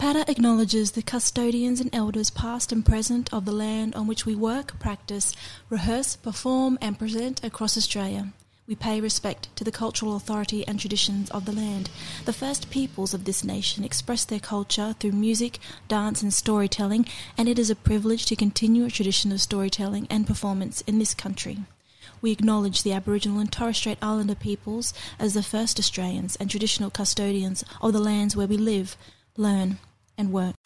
APADA acknowledges the custodians and elders past and present of the land on which we work, practice, rehearse, perform, and present across Australia. We pay respect to the cultural authority and traditions of the land. The first peoples of this nation express their culture through music, dance, and storytelling, and it is a privilege to continue a tradition of storytelling and performance in this country. We acknowledge the Aboriginal and Torres Strait Islander peoples as the first Australians and traditional custodians of the lands where we live, learn, and work.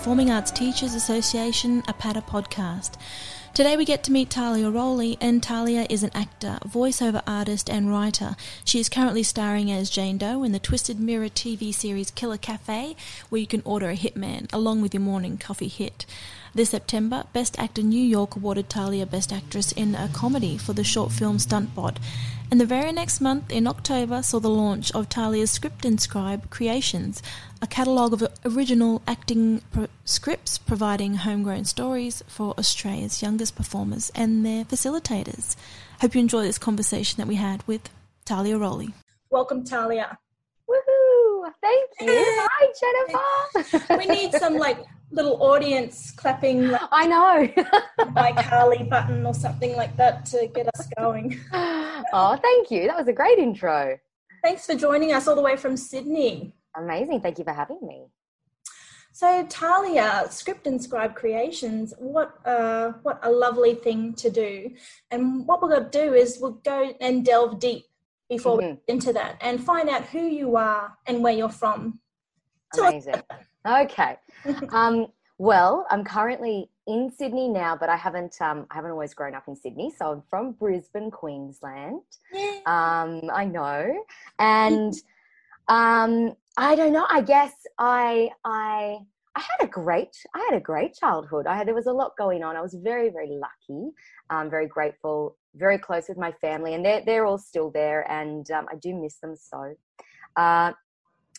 Performing Arts Teachers Association APATA podcast. Today we get to meet Talia Rowley, and Talia is an actor, voiceover artist, and writer. She is currently starring as Jane Doe in the Twisted Mirror TV series Killer Cafe, where you can order a hitman along with your morning coffee hit. This September, Best Actor New York awarded Talia Best Actress in a Comedy for the short film Stuntbot. And the very next month, in October, saw the launch of Talia's Script and Scribe Creations, a catalogue of original acting pro- scripts providing homegrown stories for Australia's youngest performers and their facilitators. Hope you enjoy this conversation that we had with Talia Rowley. Welcome, Talia. Woohoo! Thank you. Hi, Jennifer. we need some like little audience clapping like, I know. by Carly button or something like that to get us going. oh, thank you. That was a great intro. Thanks for joining us all the way from Sydney. Amazing. Thank you for having me. So Talia, Script and Scribe Creations, what uh, what a lovely thing to do. And what we're going to do is we'll go and delve deep before Mhm. we get into that and find out who you are and where you're from. Amazing. Okay. Um, well, I'm currently in Sydney now, but I haven't um, I haven't always grown up in Sydney. So I'm from Brisbane, Queensland. Yeah. Um, I know, and um, I don't know. I guess I I I had a great I had a great childhood. I had there was a lot going on. I was very very lucky. Um, very grateful. Very close with my family, and they're they're all still there, and um, I do miss them so. Uh,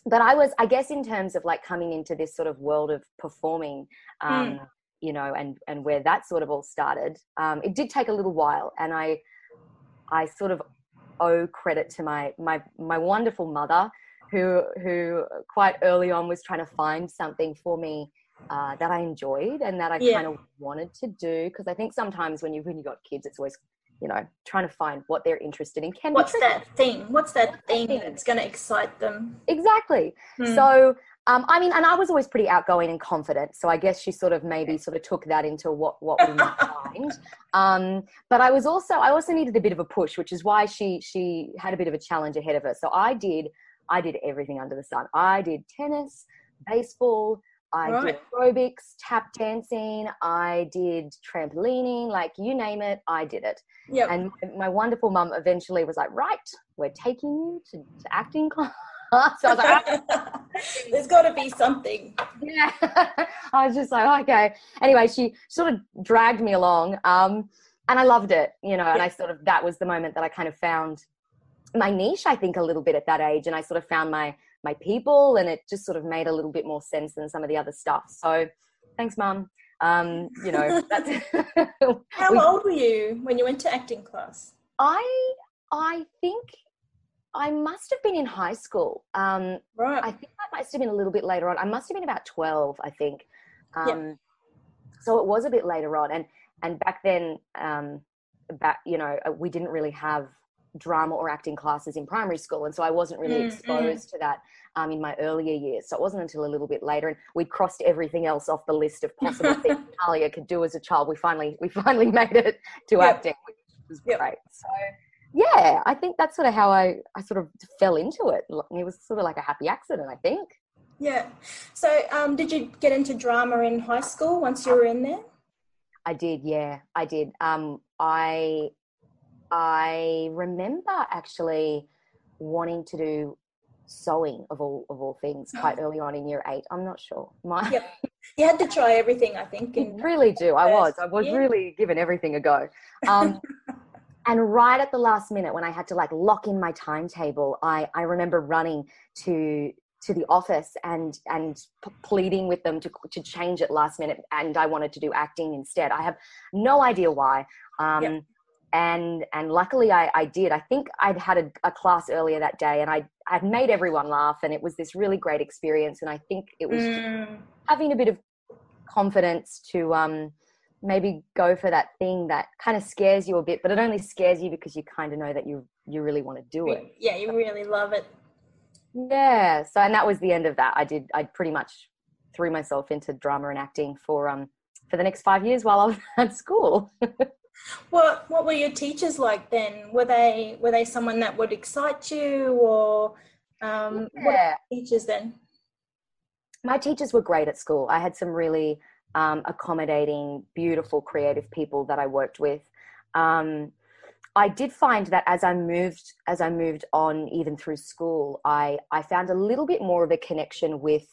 but I was, I guess, in terms of like coming into this sort of world of performing, um, you know, and and where that sort of all started. Um, it did take a little while, and I, I sort of owe credit to my my my wonderful mother, who who quite early on was trying to find something for me uh, that I enjoyed and that I Yeah. kind of wanted to do. Because I think sometimes when you when you got kids, it's always you know trying to find what they're interested in. Can What's that thing? What's that thing thing? that's going to excite them? Exactly. Hmm. So, um, I mean, and I was always pretty outgoing and confident. So I guess she sort of maybe sort of took that into what what we might find. Um, but I was also I also needed a bit of a push, which is why she she had a bit of a challenge ahead of her. So I did I did everything under the sun. I did tennis, baseball. I did aerobics, tap dancing. I did trampolining, like you name it, I did it. Yep. And my wonderful mum eventually was like, "Right, we're taking you to, to acting class." so I was like. There's got to be something. yeah. I was just like, okay. Anyway, she sort of dragged me along, um, and I loved it, you know. And I sort of that was the moment that I kind of found my niche. I think a little bit at that age, and I sort of found my my people, and it just sort of made a little bit more sense than some of the other stuff. So, thanks, mum. Um, you know, that's. How We- old were you when you went to acting class? I I think I must have been in high school. Um, Right. I think I must have been a little bit later on. I must have been about twelve, I think. Um, Yeah. So it was a bit later on, and and back then, um, back you know, we didn't really have drama or acting classes in primary school, and so I wasn't really Mm, mm. exposed to that um, in my earlier years. So it wasn't until a little bit later, and we'd crossed everything else off the list of possible things Talia could do as a child. We finally we finally made it to Yep. acting, which was Yep. great. So yeah, I think that's sort of how I, I sort of fell into it. It was sort of like a happy accident, I think. Yeah. So, um, did you get into drama in high school once you were in there? I did, yeah, I did. Um, I I remember actually wanting to do sewing of all of all things quite early on in year eight. I'm not sure. My Yep. you had to try everything, I think. You really do. I was. I was yeah. really giving everything a go. Um, and right at the last minute, when I had to like lock in my timetable, I I remember running to to the office and and pleading with them to to change it last minute and I wanted to do acting instead. I have no idea why. Um, yep. And and luckily I, I did. I think I'd had a, a, class earlier that day and I I'd made everyone laugh and it was this really great experience and I think it was mm. having a bit of confidence to um maybe go for that thing that kind of scares you a bit, but it only scares you because you kind of know that you you really want to do it. Yeah, you really love it. Yeah. So, and that was the end of that. I did, I pretty much threw myself into drama and acting for, um, for the next five years while I was at school. what, what were your teachers like then? Were they, were they someone that would excite you or, um, yeah. teachers then? My teachers were great at school. I had some really, um, accommodating, beautiful, creative people that I worked with. Um, I did find that as I moved as I moved on, even through school, I I found a little bit more of a connection with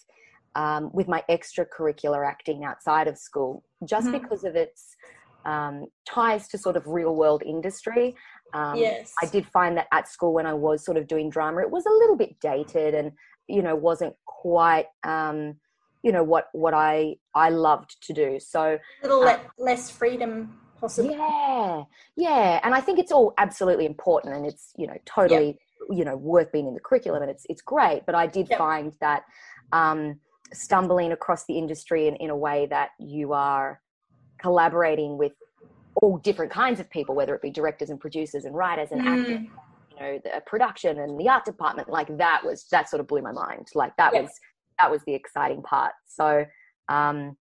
um, with my extracurricular acting outside of school, just mm-hmm. because of its um, ties to sort of real world industry. Um, yes, I did find that at school when I was sort of doing drama, it was a little bit dated and you know wasn't quite um, you know what what I I loved to do. So a little uh, less freedom possibly. Yeah, yeah, and I think it's all absolutely important, and it's you know totally yep. you know worth being in the curriculum, and it's it's great. But I did yep. find that um, stumbling across the industry in, in a way that you are collaborating with all different kinds of people, whether it be directors and producers and writers and mm. actors, you know, the production and the art department, like that was that sort of blew my mind. Like that was that was the exciting part. So um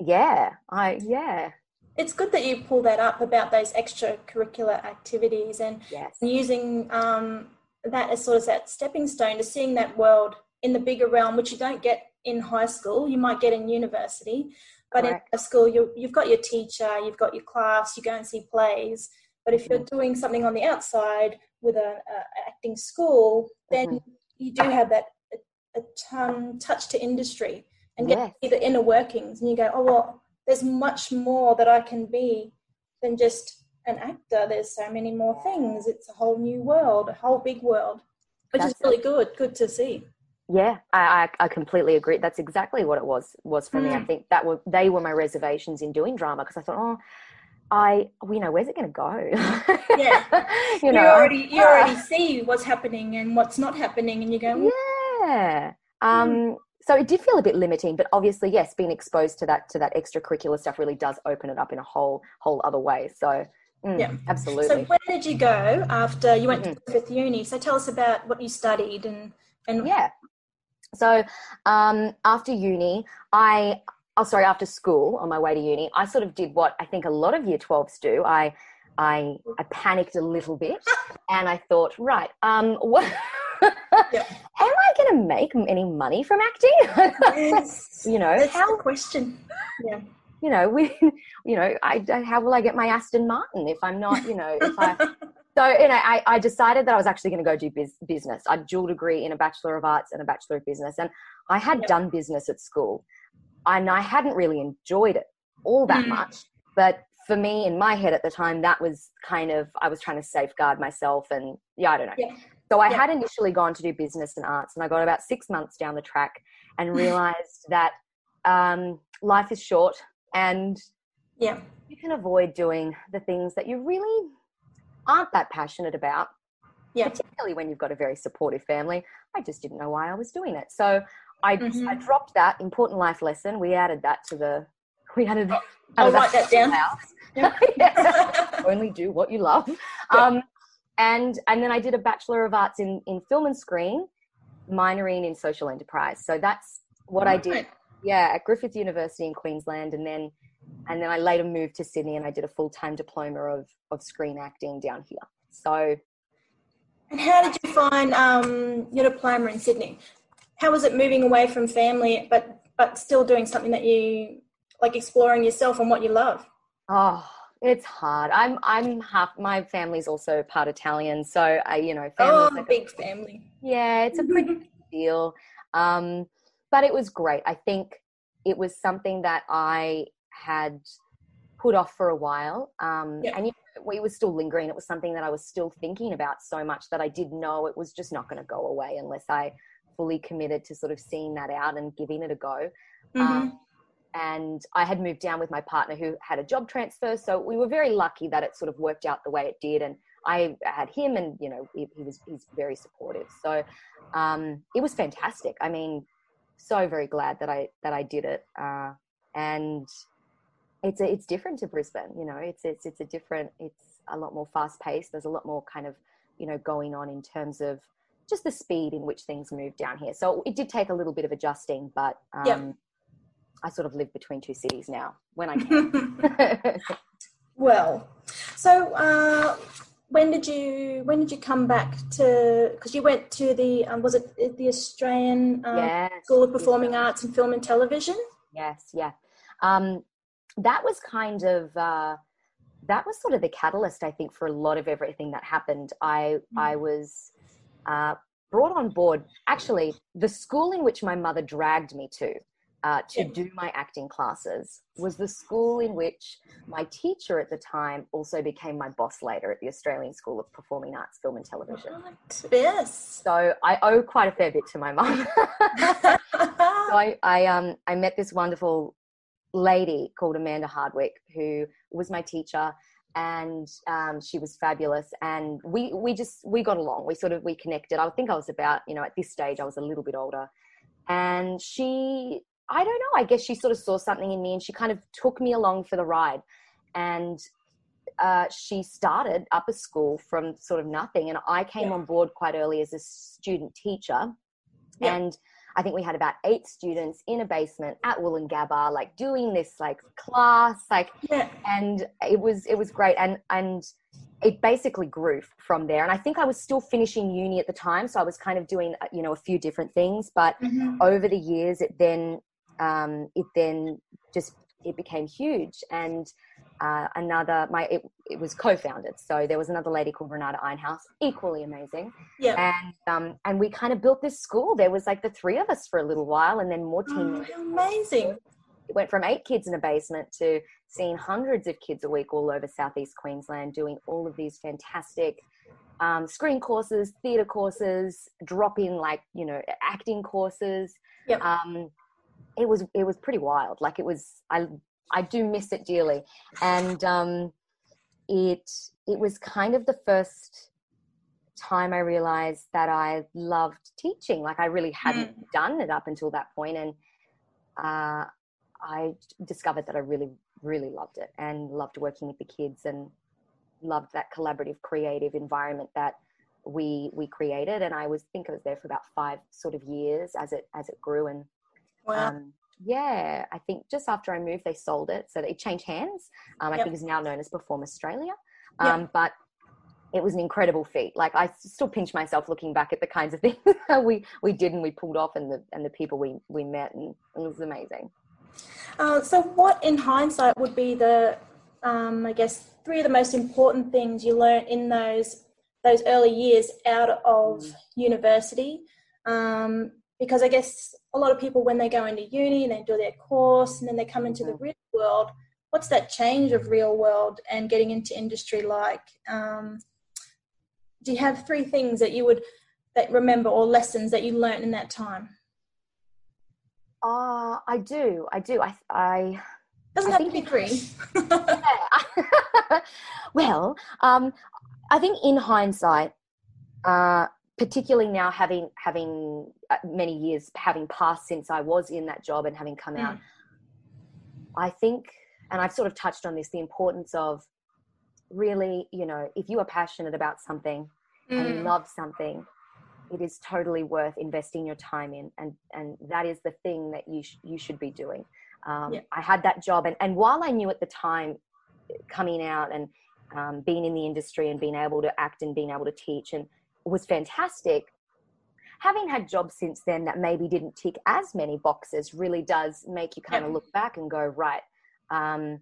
yeah, I yeah, it's good that you pull that up about those extracurricular activities and yes. using um, that as sort of that stepping stone to seeing that world in the bigger realm, which you don't get in high school. You might get in university, but Correct. in a school, you you've got your teacher, you've got your class, you go and see plays. But if you're mm-hmm. doing something on the outside with a, a acting school, then mm-hmm. you do have that a, a um, touch to industry and get yes. the inner workings, and you go, oh well there's much more that I can be than just an actor. There's so many more things. It's a whole new world, a whole big world, which That's is really it. good. Good to see. Yeah, I, I, I, completely agree. That's exactly what it was was for mm. me. I mm. think that were they were my reservations in doing drama because I thought, oh, I you know where's it going to go? yeah, you know, you already you already see what's happening and what's not happening, and you go, yeah. Um, mm so it did feel a bit limiting but obviously yes being exposed to that to that extracurricular stuff really does open it up in a whole whole other way so mm, yeah absolutely so where did you go after you went mm-hmm. to fifth uni so tell us about what you studied and and yeah so um, after uni i oh sorry after school on my way to uni i sort of did what i think a lot of year 12s do i i i panicked a little bit and i thought right um what Am I going to make any money from acting? yes. you know, That's how question. Yeah. You know, we, you know, I, I, how will I get my Aston Martin if I'm not, you know, if I, so you know, I, I decided that I was actually going to go do biz, business. I dual degree in a Bachelor of Arts and a Bachelor of Business, and I had done business at school, and I hadn't really enjoyed it all that mm. much. But for me, in my head at the time, that was kind of I was trying to safeguard myself, and yeah, I don't know. Yeah. So I yeah. had initially gone to do business and arts, and I got about six months down the track and realized that um, life is short and yeah, you can avoid doing the things that you really aren't that passionate about. Yeah. Particularly when you've got a very supportive family. I just didn't know why I was doing it. So I, mm-hmm. I dropped that important life lesson. We added that to the, we added, I'll write that down. yeah. Only do what you love. Um, and and then I did a Bachelor of Arts in in film and screen, minoring in social enterprise. So that's what I did. Yeah, at Griffith University in Queensland, and then and then I later moved to Sydney and I did a full time diploma of of screen acting down here. So. And how did you find um, your diploma in Sydney? How was it moving away from family, but but still doing something that you like, exploring yourself and what you love? Oh, it's hard. I'm I'm half. My family's also part Italian, so I you know family. Oh, like big a, family. Yeah, it's a pretty big deal. Um, but it was great. I think it was something that I had put off for a while. Um. And you know, we was still lingering. It was something that I was still thinking about so much that I did know it was just not going to go away unless I fully committed to sort of seeing that out and giving it a go. Mhm. Um, and I had moved down with my partner who had a job transfer. So we were very lucky that it sort of worked out the way it did. And I had him, and you know, he, he was he's very supportive. So um, it was fantastic. I mean, so very glad that I that I did it. Uh, and it's a, it's different to Brisbane. You know, it's it's it's a different. It's a lot more fast paced. There's a lot more kind of you know going on in terms of just the speed in which things move down here. So it did take a little bit of adjusting, but um, Yep. I sort of live between two cities now when I can. well, so uh, when did you when did you come back to? Because you went to the um, was it the Australian um, yes. School of Performing Arts and Film and Television? Yes, yeah. Um, that was kind of uh, that was sort of the catalyst, I think, for a lot of everything that happened. I I was uh, brought on board. Actually, the school in which my mother dragged me to uh, to do my acting classes was the school in which my teacher at the time also became my boss later at the Australian School of Performing Arts, Film and Television. Yes. So I owe quite a fair bit to my mum. so I, I um I met this wonderful lady called Amanda Hardwick who was my teacher and um, she was fabulous. And we we just we got along. We sort of we connected. I think I was about you know at this stage I was a little bit older. And she I don't know I guess she sort of saw something in me and she kind of took me along for the ride. And uh, she started up a school from sort of nothing. And I came Yeah. on board quite early as a student teacher. Yeah. and I think we had about eight students in a basement at Woolloongabba, like doing this like class, like, yeah. and it was it was great, and and it basically grew from there. And I think I was still finishing uni at the time, so I was kind of doing uh, you know a few different things. But Mhm. over the years, it then um, it then just it became huge, and uh, another my it, it was co-founded. So there was another lady called Renata Einhaus, equally amazing Yeah. and um, and we kind of built this school. There was like the three of us for a little while, and then more team Oh, amazing. It went from eight kids in a basement to seeing hundreds of kids a week all over southeast Queensland, doing all of these fantastic um, screen courses, theatre courses, drop in like you know acting courses. Yep. Um, it was it was pretty wild. Like it was I I do miss it dearly, and um, it it was kind of the first time I realized that I loved teaching. Like I really hadn't done it up until that point, and uh, I discovered that I really, really loved it and loved working with the kids and loved that collaborative, creative environment that we we created. And I was think I was there for about five sort of years as it as it grew and Wow. um, yeah, I think just after I moved, they sold it, so it changed hands. Um, I Yep. think it's now known as Perform Australia. Yep. Um, But it was an incredible feat. Like I still pinch myself looking back at the kinds of things we we did and we pulled off, and the and the people we we met, and it was amazing. Uh, so, what in hindsight would be the, um, I guess, three of the most important things you learned in those those early years out of Mm. university? Um, because I guess a lot of people, when they go into uni, and they do their course, and then they come into the Mhm. real world. What's that change of real world and getting into industry like? Um, do you have three things that you would that remember or lessons that you learned in that time? Ah, I do, I do. I I Doesn't I have to be three. Well, um, I think in hindsight, uh, particularly now having having uh, many years having passed since I was in that job and having come out, Mm. I think, and I've sort of touched on this, the importance of really, you know, if you are passionate about something and you Mm. love something, it is totally worth investing your time in, and and that is the thing that you sh- you should be doing. Um, Yeah. I had that job, and and while I knew at the time, coming out and um, being in the industry and being able to act and being able to teach and was fantastic. Having had jobs since then that maybe didn't tick as many boxes really does make you kind of look back and go right. Um,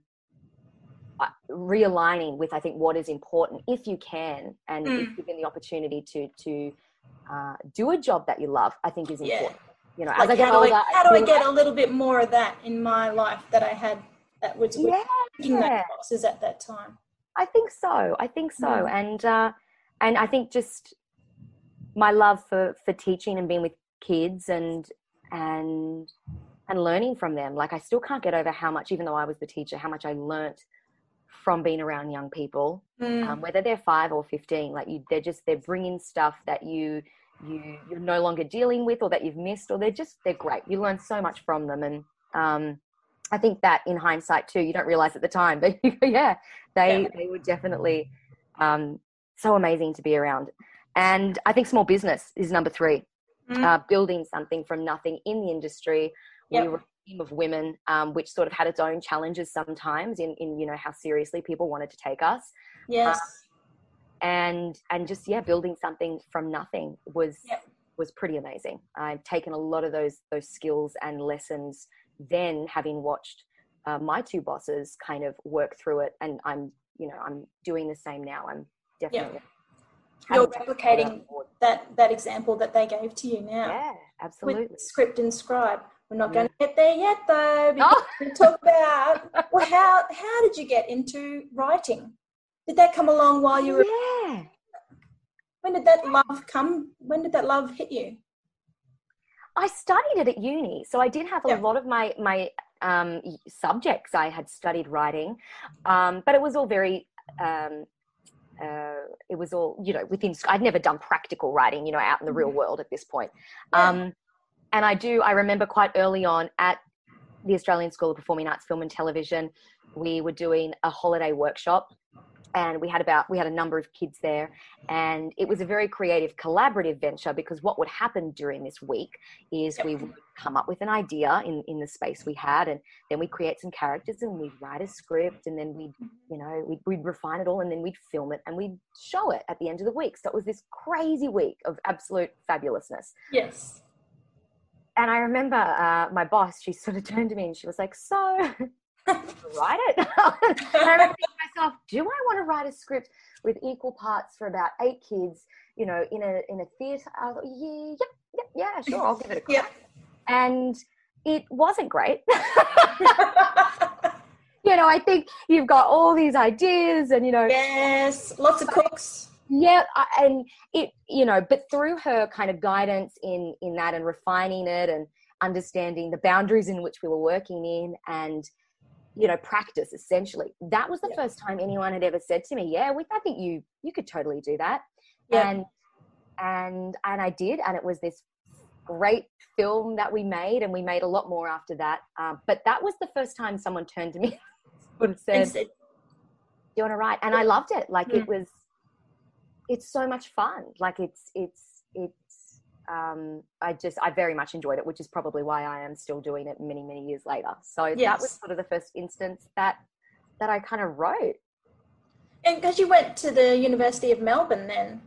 realigning with I think what is important if you can and Mm. if given the opportunity to to uh, do a job that you love I think is Yeah. important you know, like as I get how do older, I, how do I get like- a little bit more of that in my life that I had that was yeah, ticking those boxes at that time? I think so. I think so. Mm. And uh, and I think just my love for for teaching and being with kids and and and learning from them. Like I still can't get over how much, even though I was the teacher, how much I learnt from being around young people, Mm. um, whether they're five or fifteen. Like you, they're just they're bringing stuff that you you you're no longer dealing with or that you've missed, or they're just they're great. You learn so much from them, and um, I think that in hindsight too, you don't realize at the time, but yeah, they Yeah. they were definitely um, so amazing to be around. And I think small business is number three, Mm. uh, building something from nothing in the industry. Yep. We were a team of women, um, which sort of had its own challenges sometimes in, in you know how seriously people wanted to take us, yes. and and just yeah, building something from nothing was Yep. was pretty amazing. I've taken a lot of those those skills and lessons then, having watched uh, my two bosses kind of work through it, and I'm you know I'm doing the same now. I'm definitely You're having to take that replicating that that example that they gave to you now Yeah, absolutely. with script and scribe. We're not going to get there yet, though. Because Oh. we talk about well, how how did you get into writing? Did that come along while you were? yeah. When did that love come? When did that love hit you? I studied it at uni, so I did have a Yeah. lot of my my um, subjects. I had studied writing, um, but it was all very. Um, uh, it was all you know within. I'd never done practical writing, you know, out in the real world at this point. Yeah. Um, and I do. I remember quite early on at the Australian School of Performing Arts, Film and Television, we were doing a holiday workshop, and we had about we had a number of kids there, and it was a very creative, collaborative venture because what would happen during this week is Yep. we would come up with an idea in in the space we had, and then we'd create some characters and we'd write a script, and then we'd you know we'd, we'd refine it all, and then we'd film it and we'd show it at the end of the week. So it was this crazy week of absolute fabulousness. Yes. And I remember uh, my boss, she sort of turned to me and she was like, So, write it? and I remember thinking to myself, Do I want to write a script with equal parts for about eight kids, you know, in a, in a theatre? I thought, Yeah, yep, yep, yeah, sure, I'll give it a crack. Yeah. And it wasn't great. you know, I think you've got all these ideas and, you know, yes. Lots of cooks. yeah I, and it you know but through her kind of guidance in in that and refining it and understanding the boundaries in which we were working in and you know practice essentially. That was the Yeah. first time anyone had ever said to me yeah we, i think you you could totally do that. Yeah. and and and i did and it was this great film that we made and we made a lot more after that. Um, but that was the first time someone turned to me and said do you want to write? And i loved it. Like it Mm. was it's so much fun. Like it's it's it's um i just i very much enjoyed it which is probably why i am still doing it many many years later so that was sort of the first instance that that i kind of wrote and because you went to the University of Melbourne then.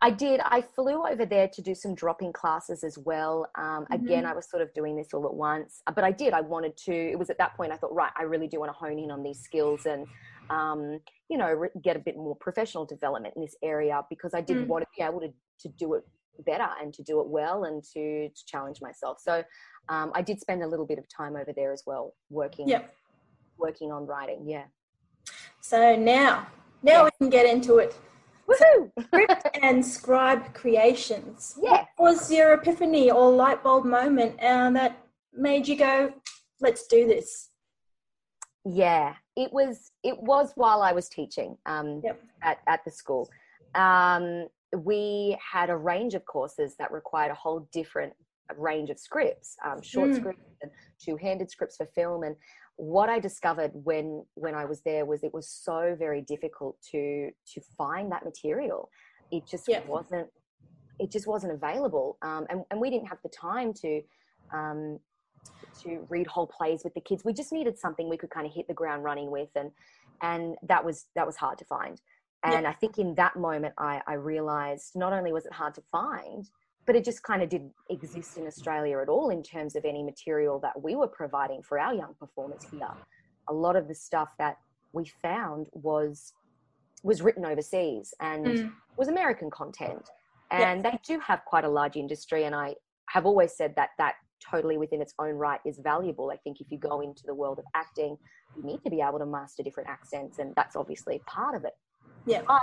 I did. I flew over there to do some dropping classes as well. Um, Again, Mhm. I was sort of doing this all at once, but I did. I wanted to. It was at that point I thought, right, I really do want to hone in on these skills and, um, you know, re- get a bit more professional development in this area because I did Mm. want to be able to to do it better and to do it well and to, to challenge myself. So um, I did spend a little bit of time over there as well, working Yep. working on writing. Yeah. So now, now we can get into it. Woohoo! Script and scribe creations. Yeah. What was your epiphany or light bulb moment uh, that made you go, let's do this? Yeah, it was. It was while I was teaching um, Yep. at at the school. Um, we had a range of courses that required a whole different range of scripts, um, short Mm. scripts and two-handed scripts for film. And what I discovered when when I was there was it was so very difficult to to find that material. It just Yep. wasn't. It just wasn't available, um, and and we didn't have the time to. Um, to read whole plays with the kids. We just needed something we could kind of hit the ground running with, and and that was that was hard to find. And I think in that moment, I, I realized not only was it hard to find, but it just kind of didn't exist in Australia at all in terms of any material that we were providing for our young performers here. A lot of the stuff that we found was was written overseas and Mm. was American content. Yeah. And they do have quite a large industry, and I have always said that that totally within its own right is valuable. I think if you go into the world of acting, you need to be able to master different accents, and that's obviously part of it. Yeah. But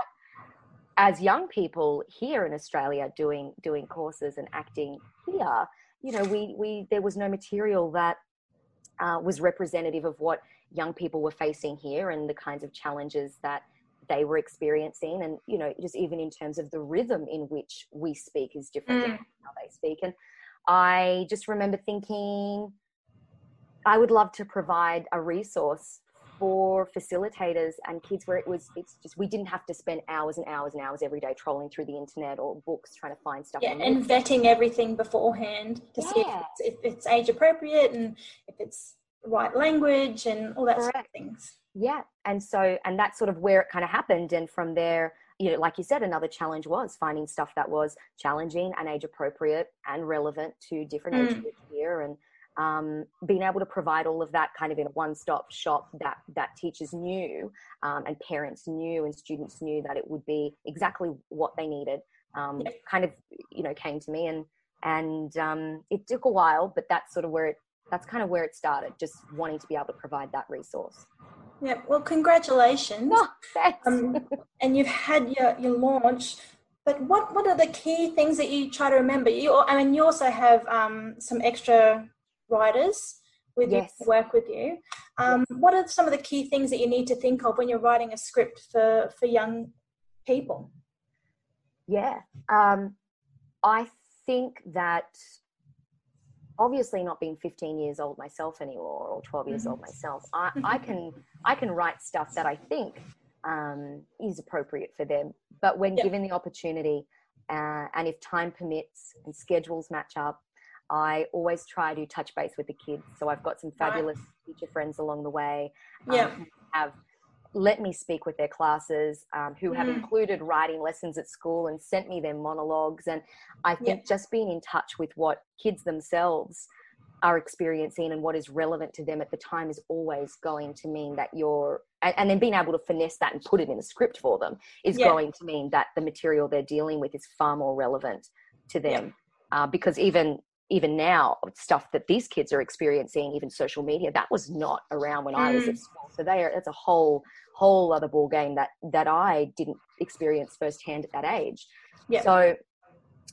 as young people here in Australia doing doing courses and acting here, you know, we we there was no material that uh, was representative of what young people were facing here and the kinds of challenges that they were experiencing and you know just even in terms of the rhythm in which we speak is different mm. than how they speak and i just remember thinking i would love to provide a resource for facilitators and kids where it was it's just we didn't have to spend hours and hours and hours every day trolling through the internet or books trying to find stuff yeah and vetting everything beforehand to yeah. see if it's, if it's, age appropriate and if it's right language and all that Correct. sort of things yeah and so and that's sort of where it kind of happened and from there you know like you said another challenge was finding stuff that was challenging and age appropriate and relevant to different mm. age here and um, being able to provide all of that kind of in a one-stop shop that that teachers knew um, and parents knew and students knew that it would be exactly what they needed um, yeah. kind of you know came to me. And and um, it took a while but that's sort of where it that's kind of where it started just wanting to be able to provide that resource. Yeah well congratulations. Oh, um, and you've had your, your launch but what, what are the key things that you try to remember? You i mean you also have um, some extra writers with yes. you work with you. Um, yes. What are some of the key things that you need to think of when you're writing a script for for young people? Yeah, um, I think that obviously not being 15 years old myself anymore or 12 years mm-hmm. old myself I, I can i can write stuff that i think um, is appropriate for them but when given the opportunity uh, and if time permits and schedules match up I always try to touch base with the kids. So I've got some fabulous teacher friends along the way. Um, yeah. have let me speak with their classes, um, who mm. have included writing lessons at school and sent me their monologues. And I think just being in touch with what kids themselves are experiencing and what is relevant to them at the time is always going to mean that you're and, and then being able to finesse that and put it in a script for them is going to mean that the material they're dealing with is far more relevant to them uh, because even even now stuff that these kids are experiencing even social media that was not around when mm. i was at mm. school so they are it's a whole whole other ball game that that i didn't experience firsthand at that age yeah. so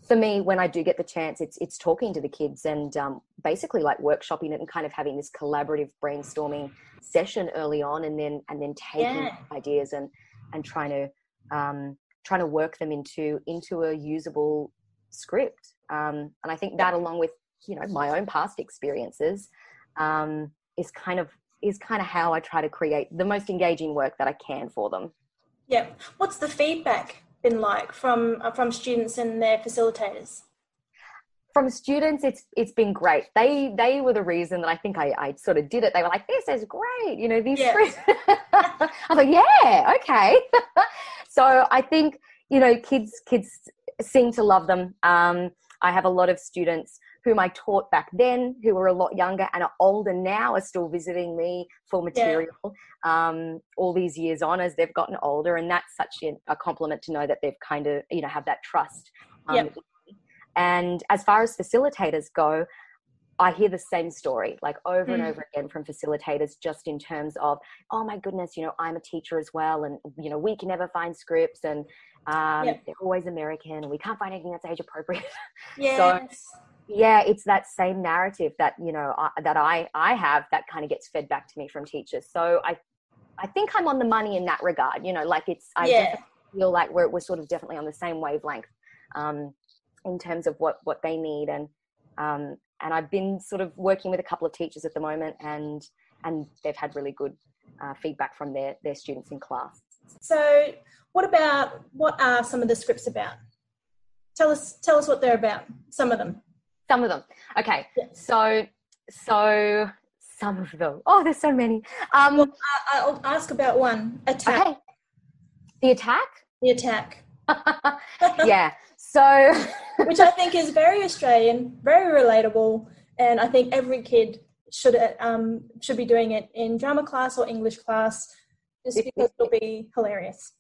for me when i do get the chance it's it's talking to the kids and um, basically like workshopping it and kind of having this collaborative brainstorming session early on and then and then taking yeah. ideas and and trying to um, trying to work them into into a usable script um, and I think that, along with you know my own past experiences, um, is kind of is kind of how I try to create the most engaging work that I can for them. Yeah. What's the feedback been like from uh, from students and their facilitators? From students, it's it's been great. They they were the reason that I think I, I sort of did it. They were like, "This is great," you know. These. Yeah. I was like, "Yeah, okay." so I think you know, kids kids seem to love them. Um, I have a lot of students whom I taught back then who were a lot younger and are older now are still visiting me for material yeah. um, all these years on as they've gotten older. And that's such a, a compliment to know that they've kind of, you know, have that trust. Um, yep. And as far as facilitators go, I hear the same story like over mm. and over again from facilitators, just in terms of, oh my goodness, you know, I'm a teacher as well, and you know, we can never find scripts, and um, yep. they're always American, and we can't find anything that's age appropriate. Yes. so, yeah, it's that same narrative that you know I, that I I have that kind of gets fed back to me from teachers. So I I think I'm on the money in that regard. You know, like it's I yeah. feel like we're we're sort of definitely on the same wavelength um, in terms of what what they need and um, and I've been sort of working with a couple of teachers at the moment and and they've had really good uh, feedback from their their students in class. So what about what are some of the scripts about? Tell us tell us what they're about. Some of them. Some of them. Okay. So so some of them. Oh, there's so many. Um, well, I'll ask about one. Attack. Okay. The attack. The attack. yeah. So, which I think is very Australian, very relatable, and I think every kid should um, should be doing it in drama class or English class, just because it'll be hilarious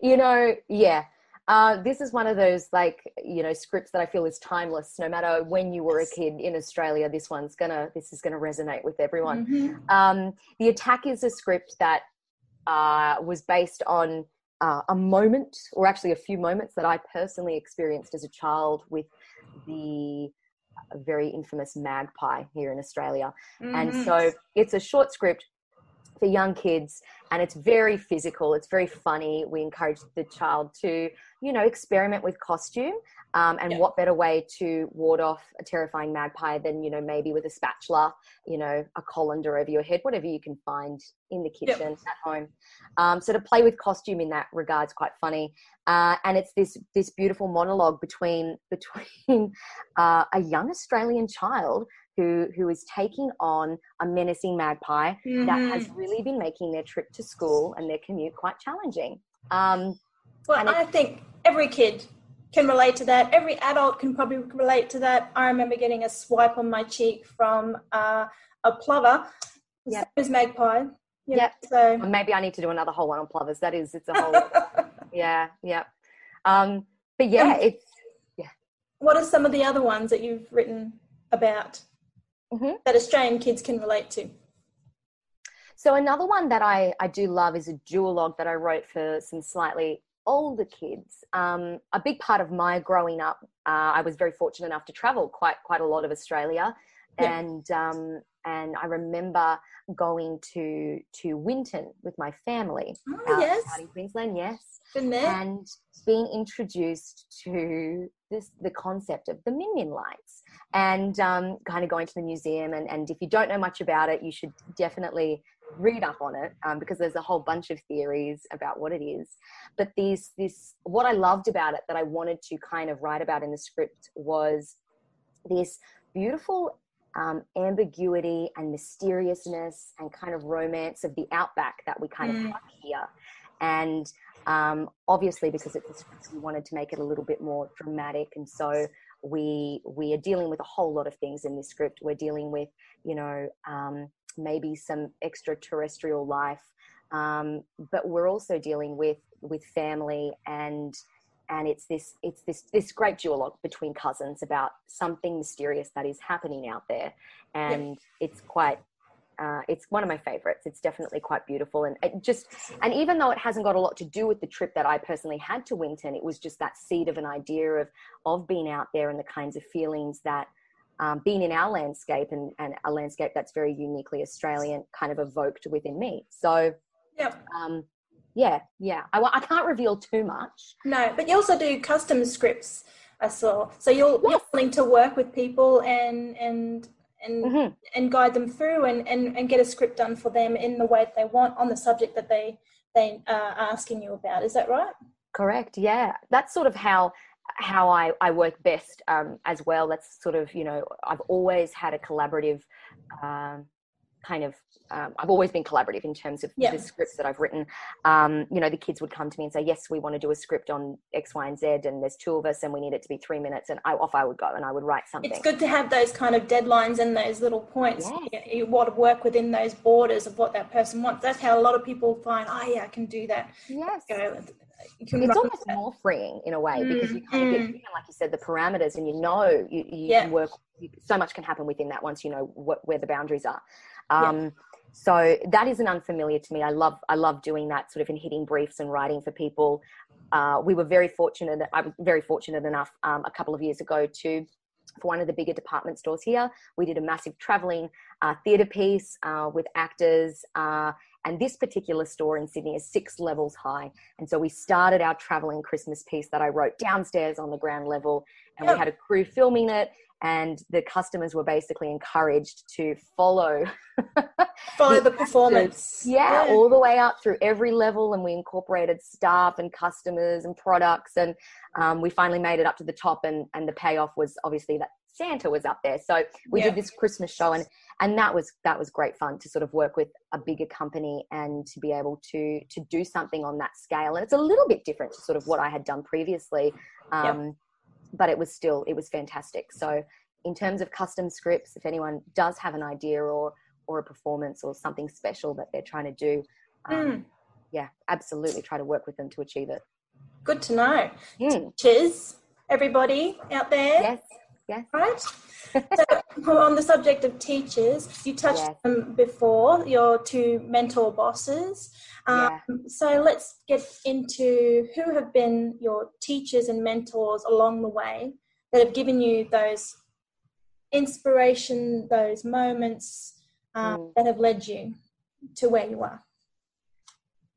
you know, yeah. Uh, this is one of those like you know scripts that I feel is timeless. No matter when you were a kid in Australia, this one's gonna this is gonna resonate with everyone. Mhm. Um, the attack is a script that uh, was based on uh, a moment, or actually a few moments that I personally experienced as a child with the very infamous magpie here in Australia. And Mhm. so it's a short script for young kids and it's very physical it's very funny. We encourage the child to you know experiment with costume um, and Yeah. what better way to ward off a terrifying magpie than you know maybe with a spatula you know a colander over your head whatever you can find in the kitchen at home. Um, so to play with costume in that regard's quite funny. Uh, and it's this this beautiful monologue between between uh, a young australian child who who is taking on a menacing magpie that has really been making their trip to school and their commute quite challenging. Um, Well, and I think every kid can relate to that. Every adult can probably relate to that. I remember getting a swipe on my cheek from uh, a plover. Yep. same as magpie. Yep. know, So. maybe I need to do another whole one on plovers. That is, it's a whole, yeah, yeah. Um, but yeah, it's what are some of the other ones that you've written about Mhm. that Australian kids can relate to? so another one that I I do love is a duologue that I wrote for some slightly older kids. Um, a big part of my growing up, uh, I was very fortunate enough to travel quite quite a lot of Australia, Yeah. and um, and I remember going to to Winton with my family. Oh, out, yes. out in Queensland, yes. Been there. and being introduced to this the concept of the Min Min lights and um, kind of going to the museum and, and if you don't know much about it you should definitely read up on it um, because there's a whole bunch of theories about what it is but these this what i loved about it that i wanted to kind of write about in the script was this beautiful um, ambiguity and mysteriousness and kind of romance of the outback that we kind Mm. of have here and um, obviously because it's a script, we wanted to make it a little bit more dramatic and so we we are dealing with a whole lot of things in this script. We're dealing with you know um, maybe some extraterrestrial life um, but we're also dealing with with family and and it's this it's this this great duologue between cousins about something mysterious that is happening out there. And it's quite uh, it's one of my favorites it's definitely quite beautiful and it just and even though it hasn't got a lot to do with the trip that i personally had to winton it was just that seed of an idea of of being out there and the kinds of feelings that um, being in our landscape and, and a landscape that's very uniquely australian kind of evoked within me so Yep. um, yeah yeah I, I can't reveal too much No, but you also do custom scripts. I saw. So you're, you're Yes. willing to work with people and and and Mhm. and guide them through and, and and get a script done for them in the way that they want on the subject that they they are asking you about. Is that right? Correct. Yeah, that's sort of how how I I work best um, as well. That's sort of you know I've always had a collaborative um, kind of. Um, I've always been collaborative in terms of Yeah. the scripts that I've written. Um, you know, the kids would come to me and say, "Yes, we want to do a script on X, Y, and Z, and there's two of us, and we need it to be three minutes." And I, off I would go, and I would write something. It's good to have those kind of deadlines and those little points. Yes. You, you want to work within those borders of what that person wants. That's how a lot of people find. Oh yeah, I can do that. Yes. Go. You can it's almost that. more freeing in a way because you Mm, kind of get mm. given, like you said, the parameters, and you know you, you Yeah. can work. So much can happen within that once you know what, where the boundaries are. Um, So that isn't unfamiliar to me. I love I love doing that sort of in hitting briefs and writing for people. Uh, we were very fortunate. I was very fortunate enough um, a couple of years ago to for one of the bigger department stores here. We did a massive traveling uh, theatre piece uh, with actors. Uh, and this particular store in Sydney is six levels high. And so we started our traveling Christmas piece that I wrote downstairs on the ground level. And we had a crew filming it. And the customers were basically encouraged to follow Follow the the performance. yeah, all the way up through every level, and we incorporated staff and customers and products, and um, we finally made it up to the top. And and the payoff was obviously that Santa was up there. So we Yeah. did this Christmas show, and and that was that was great fun to sort of work with a bigger company and to be able to to do something on that scale. And it's a little bit different to sort of what I had done previously, um, but it was still it was fantastic. So in terms of custom scripts, if anyone does have an idea or or a performance or something special that they're trying to do, um, Mm. yeah, absolutely try to work with them to achieve it. Good to know. Mm. Teachers, everybody out there. Yes, yes. Right. so, on the subject of teachers, you touched Yes. them before, your two mentor bosses. Um, So let's get into who have been your teachers and mentors along the way that have given you those inspiration, those moments um, Mm. that have led you to where you are.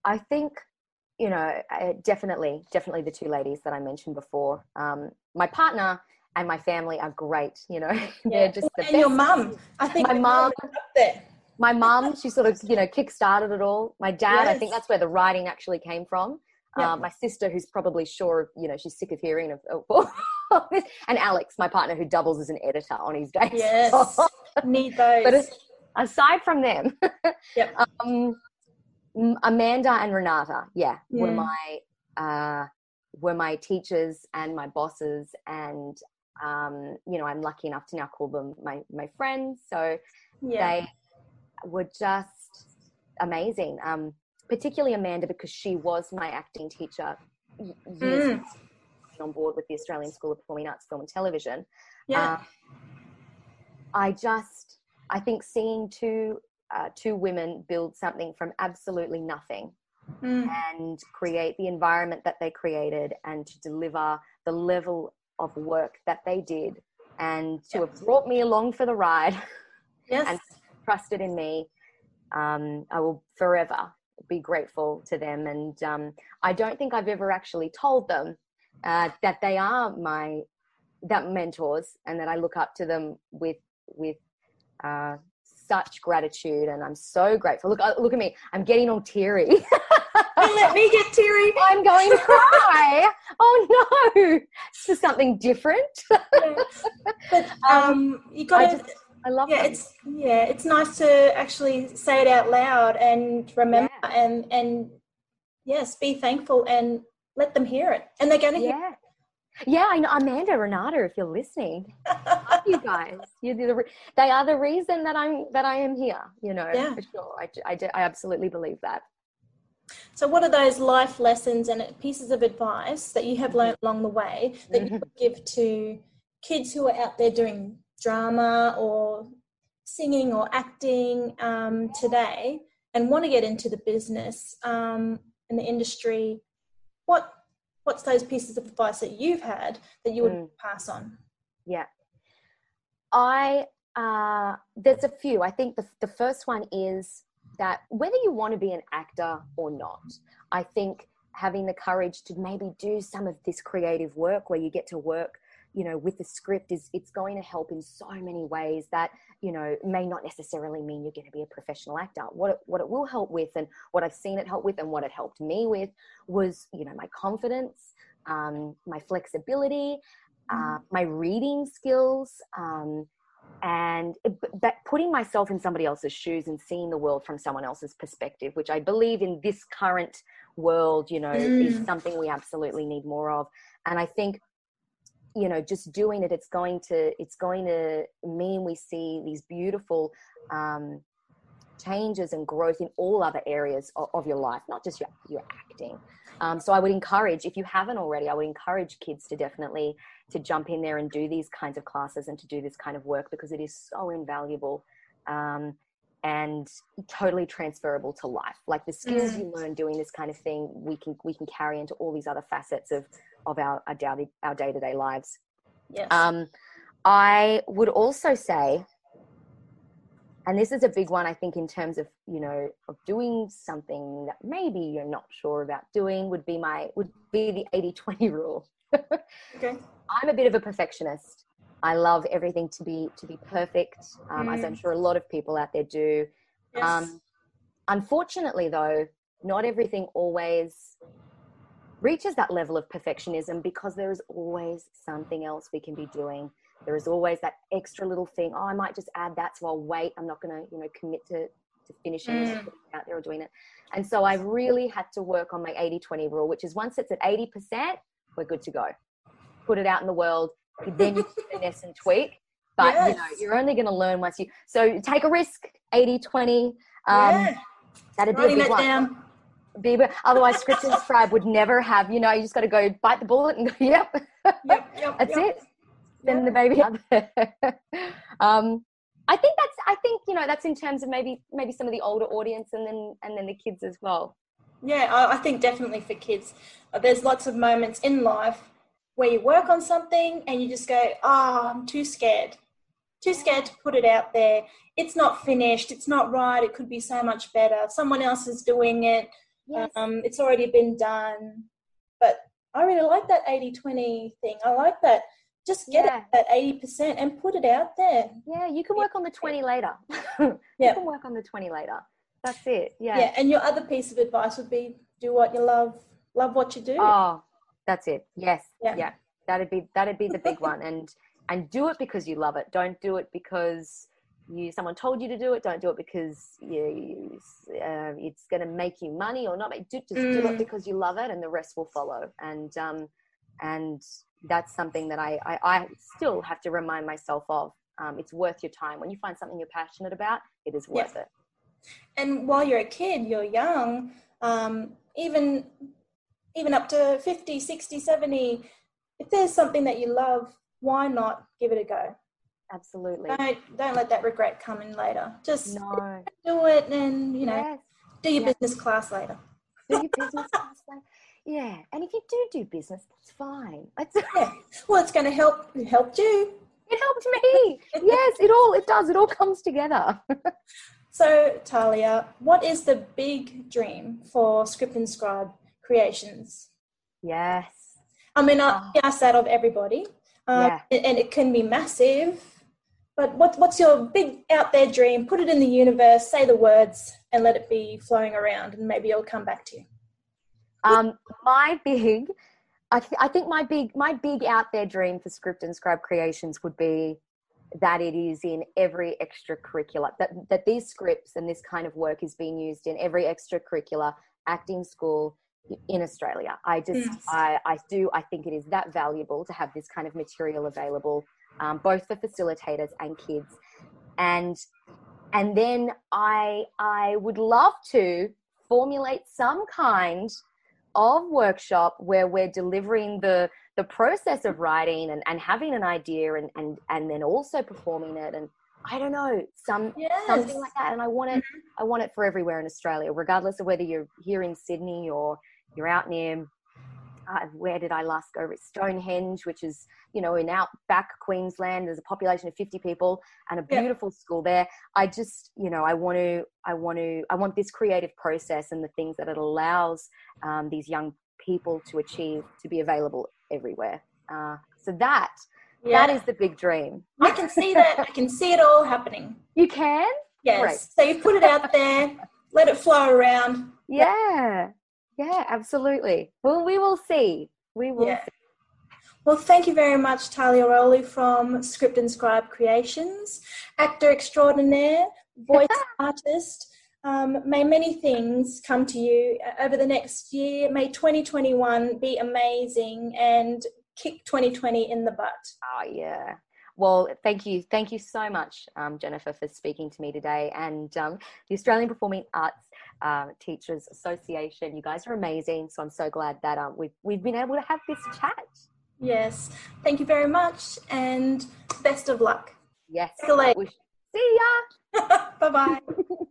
I think, you know, definitely, definitely the two ladies that I mentioned before. Um, my partner and my family are great. You know, they're just the and your mum. I think My mum- is up there. My mum, she sort of, you know, kick-started it all. My dad, I think that's where the writing actually came from. Yeah. Uh, my sister, who's probably sure, of, you know, she's sick of hearing of, of this, and Alex, my partner, who doubles as an editor on his days. Yes. Need those. but aside from them, Yep. um, Amanda and Renata, yeah, were Mm. my uh, were my teachers and my bosses, and um, you know, I'm lucky enough to now call them my my friends. So yeah. they were just amazing. Um, particularly Amanda because she was my acting teacher years Mm. on board with the Australian School of Performing Arts, Film and Television. yeah. Uh, I just, I think seeing two uh, two women build something from absolutely nothing Mm. and create the environment that they created and to deliver the level of work that they did and to have brought me along for the ride Yes. and trusted in me um, i will forever be grateful to them. And um, i don't think i've ever actually told them uh, that they are my that mentors and that i look up to them with with uh, such gratitude. And i'm so grateful. Look uh, look at me. I'm getting all teary Don't let me get teary. i'm going to cry oh no this is something different But um, you got I to. i love it. Yeah, them. it's yeah, it's nice to actually say it out loud and remember and and yes, be thankful and let them hear it, and they're going to hear. yeah yeah i know amanda renata if you're listening love you guys you're the, they are the reason that i'm that i am here you know Yeah. for sure I, I, do- I absolutely believe that So, what are those life lessons and pieces of advice that you have learned along the way that you would give to kids who are out there doing drama or singing or acting um, today and want to get into the business um, and the industry? What What's those pieces of advice that you've had that you would Mm. pass on? yeah i uh there's a few i think the, the first one is that whether you want to be an actor or not i think having the courage to maybe do some of this creative work where you get to work you know with the script is it's going to help in so many ways that you know may not necessarily mean you're going to be a professional actor. What it, what it will help with and what i've seen it help with and what it helped me with was you know my confidence um, my flexibility uh, my reading skills um, and that putting myself in somebody else's shoes and seeing the world from someone else's perspective which i believe in this current world you know is Mm. something we absolutely need more of and i think you know just doing it it's going to it's going to mean we see these beautiful um, changes and growth in all other areas of, of your life not just your, your acting um, so i would encourage if you haven't already i would encourage kids to definitely to jump in there and do these kinds of classes and to do this kind of work because it is so invaluable um, and totally transferable to life like the skills Mm. you learn doing this kind of thing we can we can carry into all these other facets of of our our day-to-day lives Yes. um, I would also say, and this is a big one, I think, in terms of you know of doing something that maybe you're not sure about doing, would be my would be the 80-20 rule. okay. I'm a bit of a perfectionist. I love everything to be to be perfect, um, as I'm Mm. sure a lot of people out there do. Yes. Um, unfortunately, though, not everything always reaches that level of perfectionism because there is always something else we can be doing. There is always that extra little thing. Oh, I might just add that, so I'll wait. I'm not going to, you know, commit to to finishing it, Mm. out there or doing it. And so I've really had to work on my 80-20 rule, which is once it's at 80%, we're good to go. Put it out in the world. Then you finesse and tweak. But you know you're only going to learn once you. So take a risk. 80-20. Um, yeah. That'd be a big one. down. Be. Otherwise, script and scribe would never have. You know, you just got to go bite the bullet and go. Yep, Yep, yep, that's yep. it. Yeah. the baby out there. um, I think that's. I think you know that's in terms of maybe maybe some of the older audience and then and then the kids as well. Yeah, I, I think definitely for kids, uh, there's lots of moments in life where you work on something and you just go, "Ah, I'm too scared, too scared to put it out there. It's not finished. It's not right. It could be so much better. Someone else is doing it. Yes. Um, it's already been done." But I really like that 80-20 thing. I like that. Just get Yeah. it at eighty percent and put it out there. Yeah, you can work on the 20 later. you Yeah. can work on the 20 later. That's it. Yeah. Yeah. And your other piece of advice would be do what you love. Love what you do. Oh, that's it. Yes. Yeah. Yeah. That'd be that'd be the big one. And and do it because you love it. Don't do it because you someone told you to do it. Don't do it because you, uh, it's going to make you money or not. Make, do, just do Mm. it because you love it, and the rest will follow. And um, and that's something that I, I I still have to remind myself of. Um, it's worth your time when you find something you're passionate about. It is Yeah. worth it. and while you're a kid you're young um, even even up to 50 60 70 if there's something that you love why not give it a go Absolutely. don't don't let that regret come in later just No. do it and you know Yes. do your Yeah. business class later do your business class like yeah and if you do do business that's fine that's, yeah well it's going to help it helped you it helped me yes it all it does it all comes together so talia what is the big dream for script and scribe creations yes I mean, I Oh. ask that of everybody, um, Yeah. and, and it can be massive. But what, what's your big out there dream? Put it in the universe, say the words, and let it be flowing around, and maybe it'll come back to you. Um my big I, th- I think my big my big out there dream for script and scribe creations would be that it is in every extracurricular that that these scripts and this kind of work is being used in every extracurricular acting school in Australia. I just Yes. I, I do I think it is that valuable to have this kind of material available um, both for facilitators and kids and and then I I would love to formulate some kind of workshop where we're delivering the the process of writing and, and having an idea and, and and then also performing it and I don't know some Yes. something like that and I want it mm-hmm. I want it for everywhere in Australia regardless of whether you're here in Sydney or you're out near uh, where did I last go? Stonehenge, which is you know in outback Queensland. There's a population of 50 people and a Yeah. beautiful school there. I just you know I want to I want to I want this creative process and the things that it allows um, these young people to achieve to be available everywhere. Uh, so that Yeah. that is the big dream. I can see that. I can see it all happening. You can, Yes. Great. So you put it out there, let it flow around. yeah, yeah, absolutely. Well, we will see. We will. Yeah. See. Well, thank you very much, Talia Rowley from Script and Scribe Creations, actor extraordinaire, voice artist. Um, may many things come to you uh, over the next year. May 2021 be amazing and kick 2020 in the butt. Oh yeah. Well, thank you, thank you so much, um, Jennifer, for speaking to me today, and um, the Australian Performing Arts uh, Teachers Association. You guys are amazing, so I'm so glad that um, we've we've been able to have this chat. Yes. Thank you very much and best of luck. Yes. See you later. We- See ya. bye bye.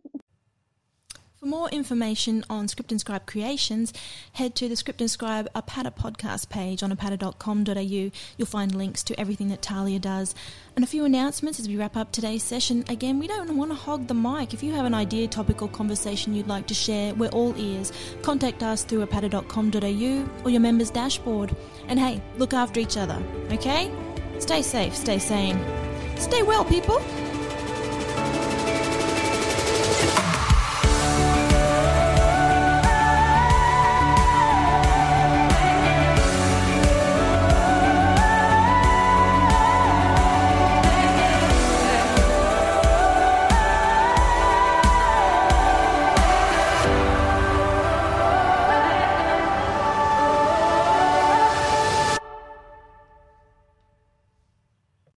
For more information on Script and Scribe creations, head to the Script and Scribe Apata podcast page on apata.com.au. You'll find links to everything that Talia does. And a few announcements as we wrap up today's session. Again, we don't want to hog the mic. If you have an idea, topic, or conversation you'd like to share, we're all ears. Contact us through apata.com.au or your members' dashboard. And hey, look after each other, okay? Stay safe, stay sane. Stay well, people!